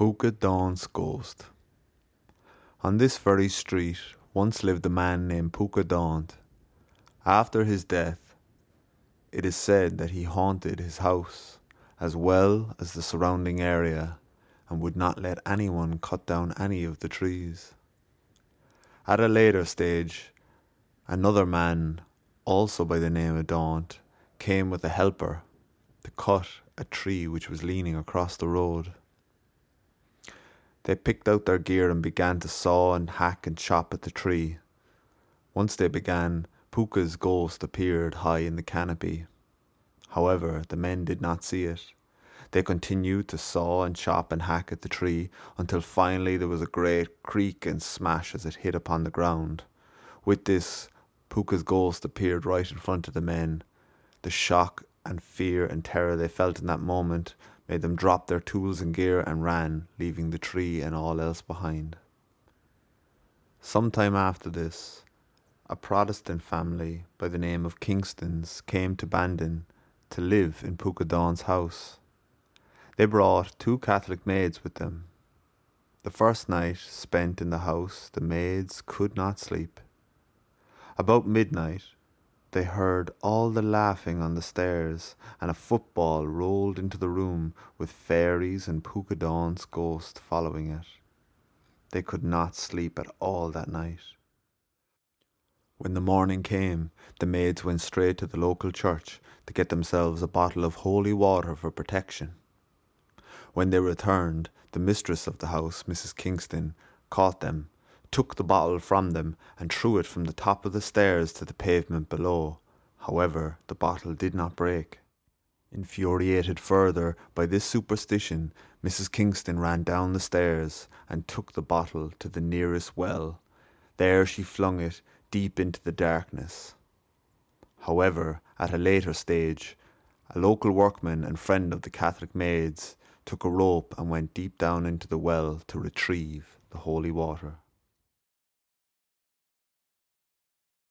Pooka Daunt's Ghost. On this very street once lived a man named Pooka Daunt. After his death, it is said that he haunted his house as well as the surrounding area and would not let anyone cut down any of the trees. At a later stage, another man, also by the name of Daunt, came with a helper to cut a tree which was leaning across the road. They picked out their gear and began to saw and hack and chop at the tree. Once they began, Pooka's ghost appeared high in the canopy. However, the men did not see it. They continued to saw and chop and hack at the tree until finally there was a great creak and smash as it hit upon the ground. With this, Pooka's ghost appeared right in front of the men. The shock and fear and terror they felt in that moment made them drop their tools and gear and ran, leaving the tree and all else behind. Some time after this, a Protestant family by the name of Kingstons came to Bandon to live in Pooka Daunt's house. They brought two Catholic maids with them. The first night spent in the house, the maids could not sleep. About midnight, they heard all the laughing on the stairs, and a football rolled into the room with fairies and Pooka Daunt's ghost following it. They could not sleep at all that night. When the morning came, the maids went straight to the local church to get themselves a bottle of holy water for protection. When they returned, the mistress of the house, Mrs. Kingston, caught them took the bottle from them and threw it from the top of the stairs to the pavement below. However, the bottle did not break. Infuriated further by this superstition, Mrs. Kingston ran down the stairs and took the bottle to the nearest well. There she flung it deep into the darkness. However, at a later stage, a local workman and friend of the Catholic maids took a rope and went deep down into the well to retrieve the holy water.